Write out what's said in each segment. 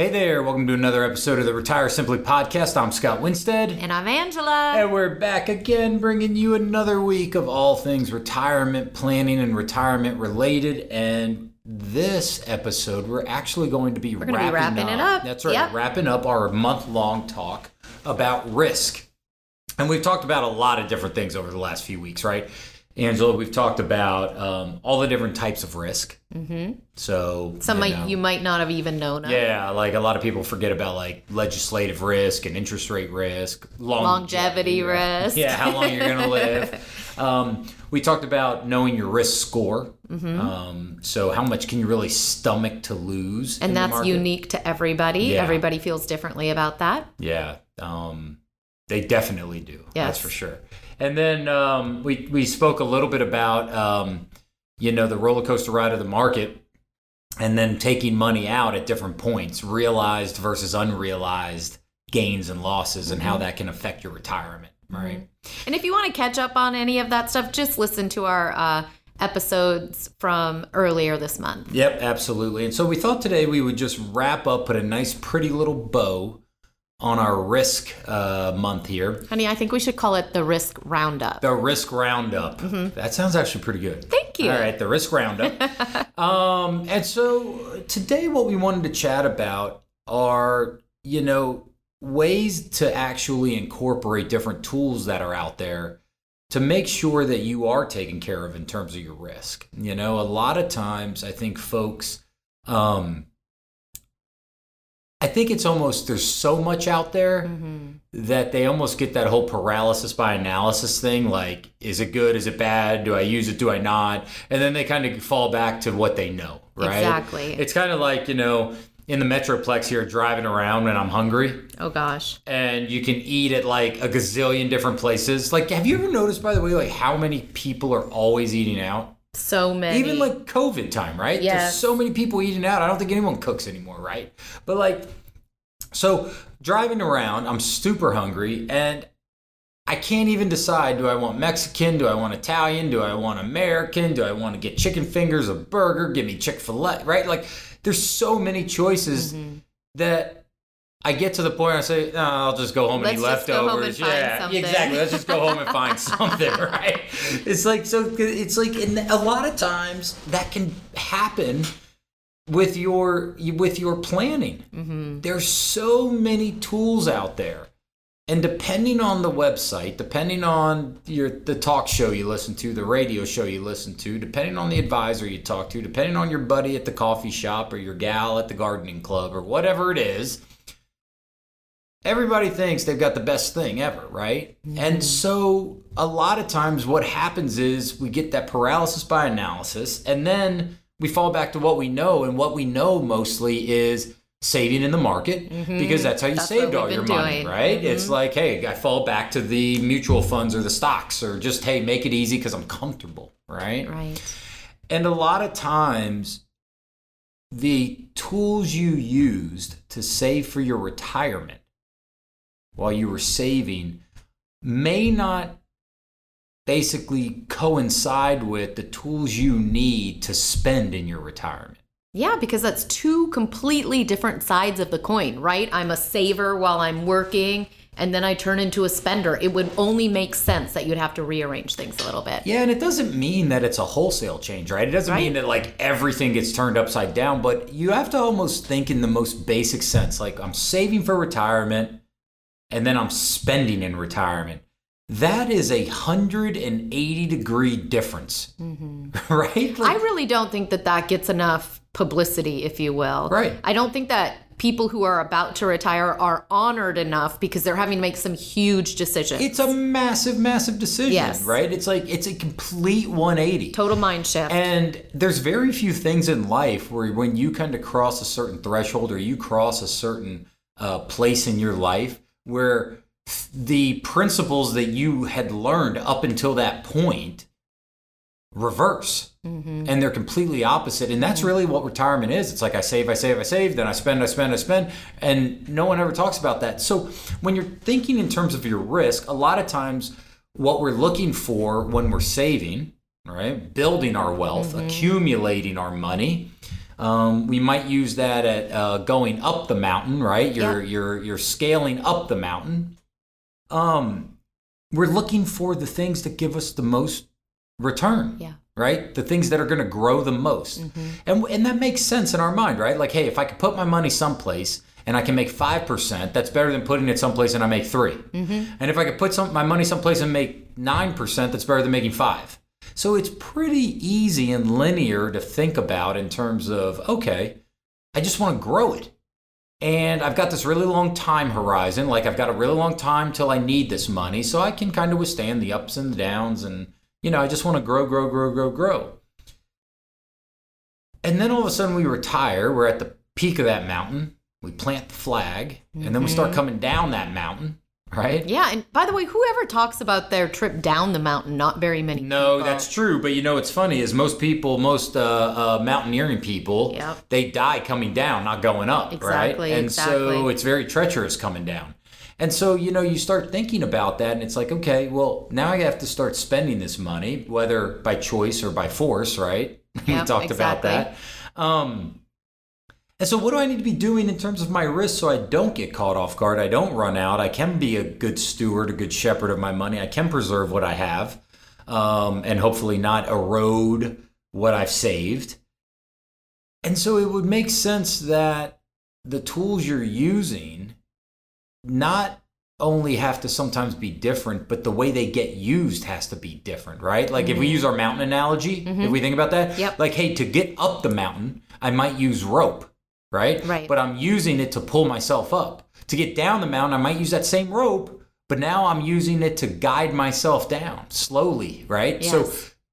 Hey there, welcome to another episode of the Retire Simply podcast. I'm Scott Winstead. And I'm Angela. And we're back again bringing you another week of all things retirement planning and retirement related. And this episode, we're actually going to be, wrapping, be wrapping up. it up. That's right, Yep. wrapping up our month long talk about risk. And we've talked about a lot of different things over the last few weeks, right? Angela, we've talked about um, all the different types of risk. Mm-hmm. So, Some you might know. you might not have even known of. Yeah, like a lot of people forget about like legislative risk and interest rate risk, long- Longevity risk. Yeah, how long you're gonna live. Um, we talked about knowing your risk score. Mm-hmm. Um, so how much can you really stomach to lose? And that's unique to everybody. Yeah. Everybody feels differently about that. Yeah, um, they definitely do. That's for sure. And then um, we we spoke a little bit about um, you know the roller coaster ride of the market, and then taking money out at different points, realized versus unrealized gains and losses, and how Mm-hmm. that can affect your retirement. Right. And if you want to catch up on any of that stuff, just listen to our uh, episodes from earlier this month. Yep, absolutely. And so we thought today we would just wrap up, put a nice, pretty little bow on our risk uh, month here. Honey, I think we should call it the risk roundup. The risk roundup. That sounds actually pretty good. Mm-hmm. Thank you. All right, the risk roundup. um, and so today, what we wanted to chat about are, you know, ways to actually incorporate different tools that are out there to make sure that you are taken care of in terms of your risk. You know, a lot of times I think folks, um, I think it's almost there's so much out there Mm-hmm. that they almost get that whole paralysis by analysis thing like is it good? Is it bad? Do i use it? Do i not? And then they kind of fall back to what they know right? Exactly. it's kind of like you know in the metroplex here driving around when i'm hungry. Oh gosh. and you can eat at like a gazillion different places. Like have you ever noticed by the way like how many people are always eating out So many. even like COVID time, right? There's so many people eating out. I don't think anyone cooks anymore, right? But like, so driving around, I'm super hungry and I can't even decide do I want Mexican? Do I want Italian? Do I want American? Do I want to get chicken fingers, a burger? Give me Chick fil A, right? Like, there's so many choices Mm-hmm. that I get to the point where I say, no, I'll just go home and Let's eat go home leftovers. and yeah, exactly. Let's just go home and find something, right? It's like so. It's like in a lot of times that can happen with your with your planning. Mm-hmm. There's so many tools out there, and depending on the website, depending on your the talk show you listen to, the radio show you listen to, depending on the advisor you talk to, depending on your buddy at the coffee shop or your gal at the gardening club or whatever it is everybody thinks they've got the best thing ever, right? And mm-hmm. so a lot of times what happens is we get that paralysis by analysis and then we fall back to what we know and what we know mostly is saving in the market mm-hmm. because that's how you That's saved all your been money, doing. right? It's mm-hmm. like, hey, I fall back to the mutual funds or the stocks or just hey, make it easy cuz I'm comfortable, right? Right. And a lot of times, the tools you used to save for your retirement while you were saving may not basically coincide with the tools you need to spend in your retirement. Yeah, because that's two completely different sides of the coin, right? I'm a saver while I'm working, and then I turn into a spender. It would only make sense that you'd have to rearrange things a little bit. Yeah, and it doesn't mean that it's a wholesale change, right? It doesn't mean that like everything gets turned upside down, but you have to almost think in the most basic sense. Like I'm saving for retirement and then I'm spending in retirement. That is a 180 degree difference, right? Mm-hmm. I really don't think that that gets enough publicity, if you will. Right. I don't think that people who are about to retire are honored enough because they're having to make some huge decisions. it's a massive, massive decision, Yes. right? It's like it's a complete 180. total mind shift. And there's very few things in life where when you kind of cross a certain threshold or you cross a certain uh, place in your life where the principles that you had learned up until that point reverse. Mm-hmm. and they're completely opposite. And that's really what retirement is. It's like i save i save i save then i spend i spend i spend and no one ever talks about that. So when you're thinking in terms of your risk a lot of times what we're looking for when we're saving right building our wealth accumulating our money Um, we might use that at uh, going up the mountain, right? You're Yeah. you're you're scaling up the mountain. Um, we're looking for the things that give us the most return Yeah. right? The things that are going to grow the most. And, and that makes sense in our mind, right? Like, hey, if I could put my money someplace and I can make 5%, that's better than putting it someplace and I make 3 And if I could put some, my money someplace and make 9%, that's better than making 5 So it's pretty easy and linear to think about in terms of, okay, I just want to grow it. And I've got this really long time horizon. Like I've got a really long time till I need this money. So I can kind of withstand the ups and the downs. And, you know, I just want to grow, grow, grow, grow, grow. And then all of a sudden we retire. We're at the peak of that mountain. We plant the flag. And then we start mm-hmm. coming down that mountain, right? Yeah, and by the way, whoever talks about their trip down the mountain, not very many. No, people. that's true. But you know what's funny is most people, most uh, uh, mountaineering people, Yep. they die coming down, not going up, Exactly, right? And so it's very treacherous coming down. And so you know you start thinking about that, and it's like, okay, well now I have to start spending this money, whether by choice or by force, right? we Yep, talked about that. Um, and so, what do I need to be doing in terms of my risk so I don't get caught off guard? I don't run out. I can be a good steward, a good shepherd of my money. I can preserve what I have um, and hopefully not erode what I've saved. And so, it would make sense that the tools you're using not only have to sometimes be different, but the way they get used has to be different, right? Like if we use our mountain analogy, if we think about that, Yep. like, hey, to get up the mountain, I might use rope, right? Right. But I'm using it to pull myself up. To get down the mountain, I might use that same rope, but now I'm using it to guide myself down slowly, right? So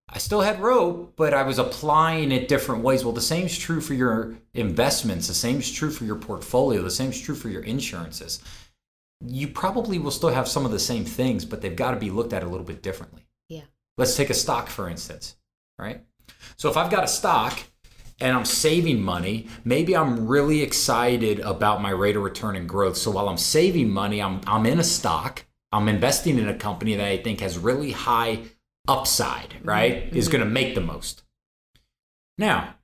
I still had rope, but I was applying it different ways. Well, the same's true for your investments, the same's true for your portfolio, the same's true for your insurances. You probably will still have some of the same things, but they've got to be looked at a little bit differently. Yeah. Let's take a stock, for instance, right? So if I've got a stock and I'm saving money, maybe I'm really excited about my rate of return and growth. So while I'm saving money, I'm, I'm in a stock, I'm investing in a company that I think has really high upside, mm-hmm. right? Is mm-hmm. going to make the most. Now,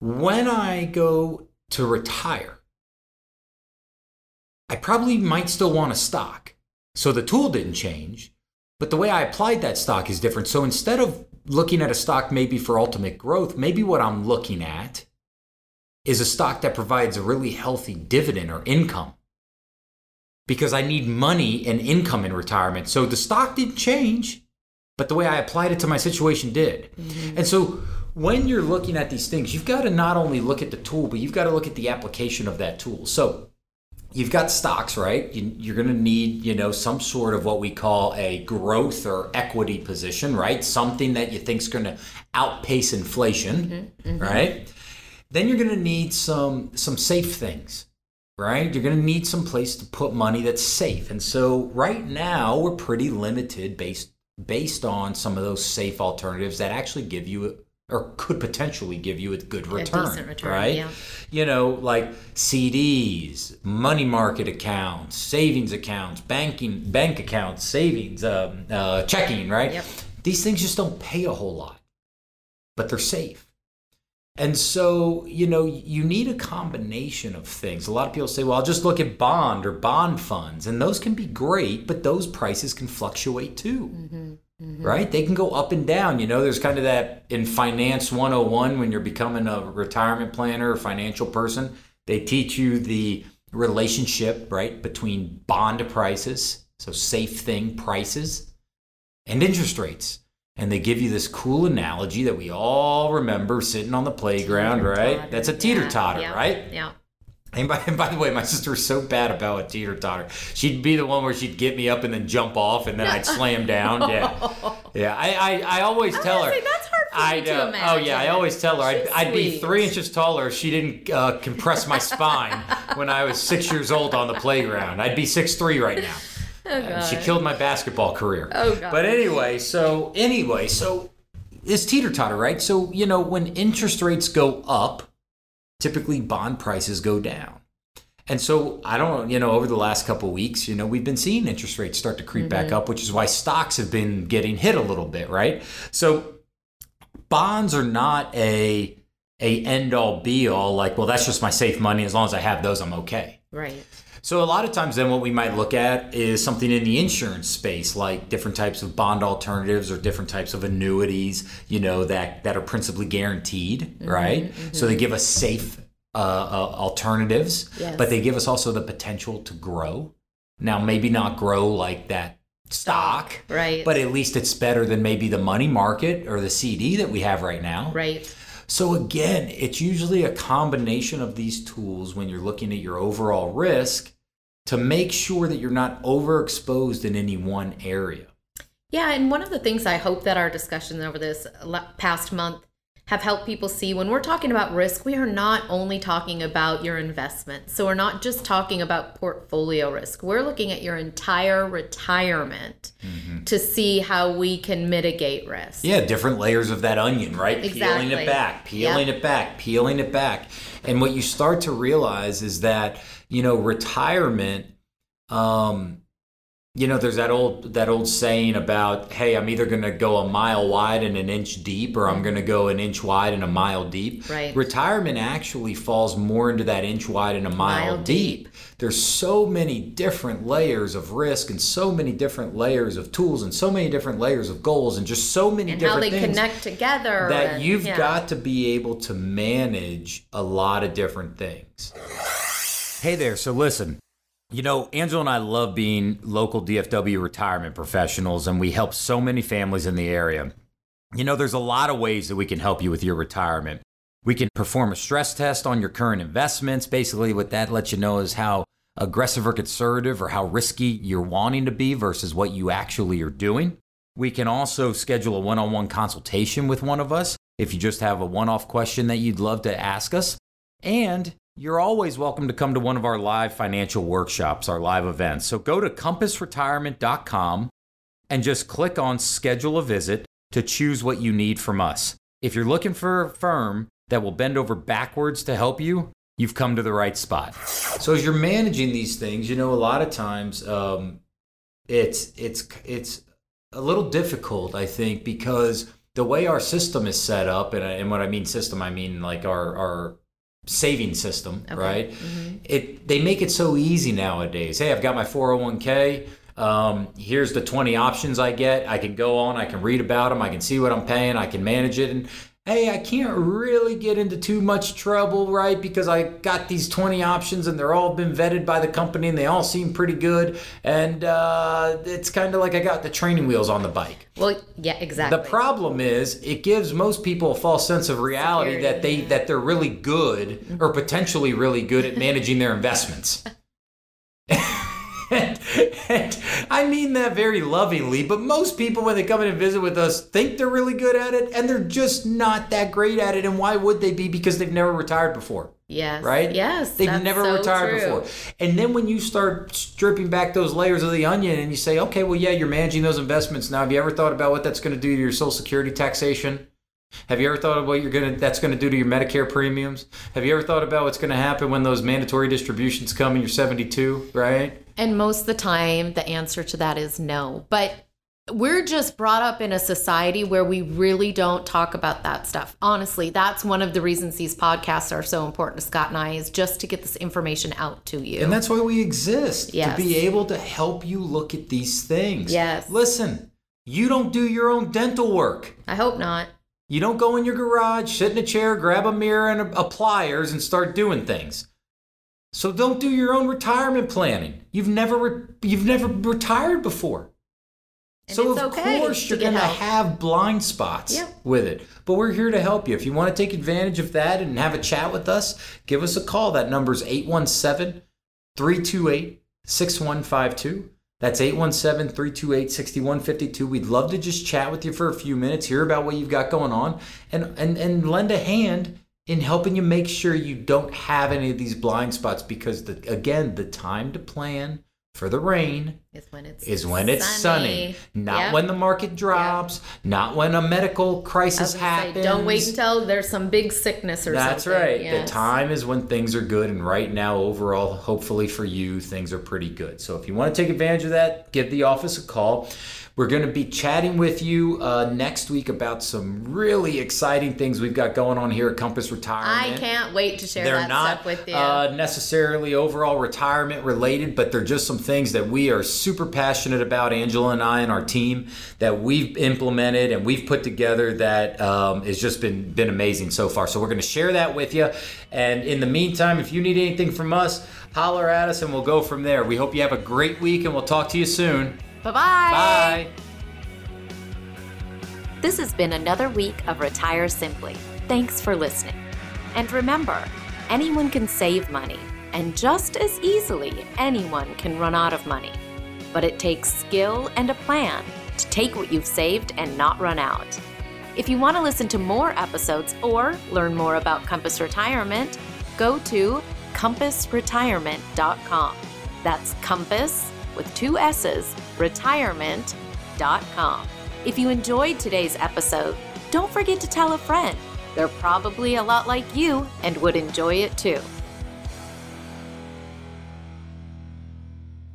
when I go to retire, I probably might still want a stock. So the tool didn't change, but the way I applied that stock is different. So instead of looking at a stock maybe for ultimate growth, maybe what I'm looking at is a stock that provides a really healthy dividend or income because I need money and income in retirement. So the stock didn't change, but the way I applied it to my situation did. Mm-hmm. And so when you're looking at these things, you've got to not only look at the tool, but you've got to look at the application of that tool. So you've got stocks, right? You, you're going to need, you know, some sort of what we call a growth or equity position, right? Something that you think's going to outpace inflation, mm-hmm, mm-hmm. right? Then you're going to need some some safe things, right? You're going to need some place to put money that's safe. And so right now we're pretty limited based based on some of those safe alternatives that actually give you or could potentially give you a good return, decent return, right? yeah. You know, like CDs, money market accounts, savings accounts, banking bank accounts, savings, um, uh, checking, right? Yep. These things just don't pay a whole lot, but they're safe. And so, you know, you need a combination of things. A lot of people say, well, I'll just look at bond or bond funds. And those can be great, but those prices can fluctuate too. Mm-hmm. Right? They can go up and down. You know, there's kind of that in Finance 101 when you're becoming a retirement planner or financial person, they teach you the relationship, right, between bond prices, so safe thing prices, and interest rates. And they give you this cool analogy that we all remember sitting on the playground, right? That's a teeter totter, Yeah, yeah, right? Yeah. And by, and by the way, my sister was so bad about a teeter totter. She'd be the one where she'd get me up and then jump off, and then I'd slam down. Yeah, yeah. I, I, I always tell her. say, that's hard for I me to know. Oh yeah, I imagine. always tell her I'd, I'd be three inches taller if she didn't uh, compress my spine when I was six years old on the playground. I'd be six three right now. And she killed my basketball career. Oh, God. But anyway, so anyway, so it's teeter totter, right? So you know when interest rates go up, typically bond prices go down. And so I don't, you know, over the last couple of weeks, you know, we've been seeing interest rates start to creep back mm-hmm. up, which is why stocks have been getting hit a little bit, right? So bonds are not a a end all be all like, well, that's just my safe money. As long as I have those, I'm okay. Right. So a lot of times then what we might look at is something in the insurance space, like different types of bond alternatives or different types of annuities, you know, that that are principally guaranteed, Mm-hmm, right? So they give us safe uh, uh, alternatives, Yes. but they give us also the potential to grow. Now, maybe not grow like that stock, Right. but at least it's better than maybe the money market or the CD that we have right now. right. So again, it's usually a combination of these tools when you're looking at your overall risk to make sure that you're not overexposed in any one area. Yeah, and one of the things I hope that our discussions over this past month have helped people see when we're talking about risk, we are not only talking about your investment. So we're not just talking about portfolio risk. We're looking at your entire retirement mm-hmm. to see how we can mitigate risk. Yeah, different layers of that onion, right? Exactly. Peeling it back, peeling Yep. it back, peeling it back. And what you start to realize is that, you know, retirement um you know, there's that old that old saying about, hey, I'm either going to go a mile wide and an inch deep, or I'm going to go an inch wide and a mile deep. Right. Retirement actually falls more into that inch wide and a mile, Mile deep. deep. There's so many different layers of risk and so many different layers of tools and so many different layers of goals and just so many And how they things connect together. that and- you've yeah. got to be able to manage a lot of different things. Hey there, so listen. You know, Angela and I love being local DFW retirement professionals, and we help so many families in the area. You know, there's a lot of ways that we can help you with your retirement. We can perform a stress test on your current investments. Basically, what that lets you know is how aggressive or conservative or how risky you're wanting to be versus what you actually are doing. We can also schedule a one on one consultation with one of us if you just have a one off question that you'd love to ask us. And you're always welcome to come to one of our live financial workshops, our live events. So go to compassretirement.com and just click on schedule a visit to choose what you need from us. If you're looking for a firm that will bend over backwards to help you, you've come to the right spot. So as you're managing these things, you know, a lot of times um, it's it's it's a little difficult, I think, because the way our system is set up, and, and what I mean system, I mean like our our saving system, Okay. right? It they make it so easy nowadays. Hey, I've got my 401k. Um, here's the 20 options I get. I can go on, I can read about them, I can see what I'm paying, I can manage it. And hey, I can't really get into too much trouble, right? Because I got these 20 options and they're all been vetted by the company and they all seem pretty good. And uh, it's kind of like I got the training wheels on the bike. Well, yeah, exactly. The problem is it gives most people a false sense of reality Security, that they that they're really good or potentially really good at managing their investments. and, I mean that very lovingly, but most people when they come in and visit with us think they're really good at it and they're just not that great at it and why would they be because they've never retired before yes. right? Yes. They've never so retired true. before. And then when you start stripping back those layers of the onion and you say, okay, well, yeah, you're managing those investments now. Have you ever thought about what that's going to do to your Social Security taxation? Have you ever thought of what you're gonna that's gonna do to your Medicare premiums? Have you ever thought about what's gonna happen when those mandatory distributions come and you're 72, right? And most of the time, the answer to that is no. But we're just brought up in a society where we really don't talk about that stuff. Honestly, that's one of the reasons these podcasts are so important to Scott and I is just to get this information out to you. And that's why we exist Yes. to be able to help you look at these things. Yes. Listen, you don't do your own dental work. I hope not. You don't go in your garage, sit in a chair, grab a mirror and a, a pliers, and start doing things. So don't do your own retirement planning. You've never re- you've never retired before. And so of okay course you're going to have blind spots Yep. with it. But we're here to help you. If you want to take advantage of that and have a chat with us, give us a call. That number's 817 328 6152. That's 817 328 6152. We'd love to just chat with you for a few minutes, hear about what you've got going on, and, and, and lend a hand in helping you make sure you don't have any of these blind spots because, the, again, the time to plan for the rain is when it's is when it's sunny, not Yep. when the market drops, not when a medical crisis gonna say, happens. don't wait until there's some big sickness or something. That's something. right. Yes. The time is when things are good, and right now, overall, hopefully for you, things are pretty good. So if you want to take advantage of that, give the office a call. We're going to be chatting with you uh, next week about some really exciting things we've got going on here at Compass Retirement. I can't wait to share They're that not stuff with you. uh, necessarily overall retirement related, but they're just some things that we are super passionate about, Angela and I and our team, that we've implemented and we've put together that um, has just been been amazing so far. So we're going to share that with you. And in the meantime, if you need anything from us, holler at us and we'll go from there. We hope you have a great week and we'll talk to you soon. Bye-bye. Bye. This has been another week of Retire Simply. Thanks for listening. And remember, anyone can save money, and just as easily, anyone can run out of money. But it takes skill and a plan to take what you've saved and not run out. If you want to listen to more episodes or learn more about Compass Retirement, go to compassretirement.com. That's Compass with two S's, retirement.com. If you enjoyed today's episode, don't forget to tell a friend. They're probably a lot like you and would enjoy it too.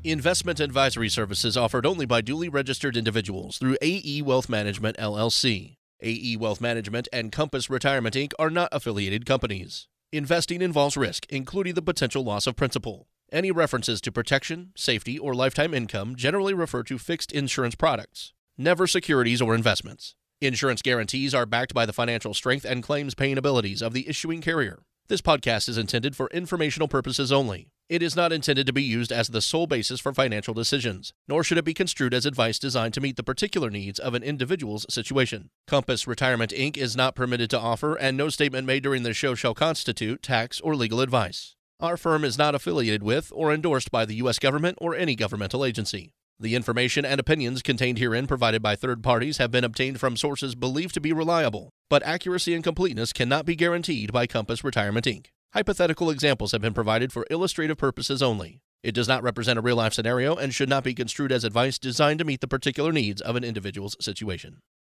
Investment advisory services offered only by duly registered individuals through AE Wealth Management LLC. AE Wealth Management and Compass Retirement Inc. are not affiliated companies. Investing involves risk, including the potential loss of principal. Any references to protection, safety, or lifetime income generally refer to fixed insurance products, never securities or investments. Insurance guarantees are backed by the financial strength and claims paying abilities of the issuing carrier. This podcast is intended for informational purposes only. It is not intended to be used as the sole basis for financial decisions, nor should it be construed as advice designed to meet the particular needs of an individual's situation. Compass Retirement Inc. is not permitted to offer, and no statement made during this show shall constitute tax or legal advice. Our firm is not affiliated with or endorsed by the U.S. government or any governmental agency. The information and opinions contained herein provided by third parties have been obtained from sources believed to be reliable, but accuracy and completeness cannot be guaranteed by Compass Retirement Inc. Hypothetical examples have been provided for illustrative purposes only. It does not represent a real life scenario and should not be construed as advice designed to meet the particular needs of an individual's situation.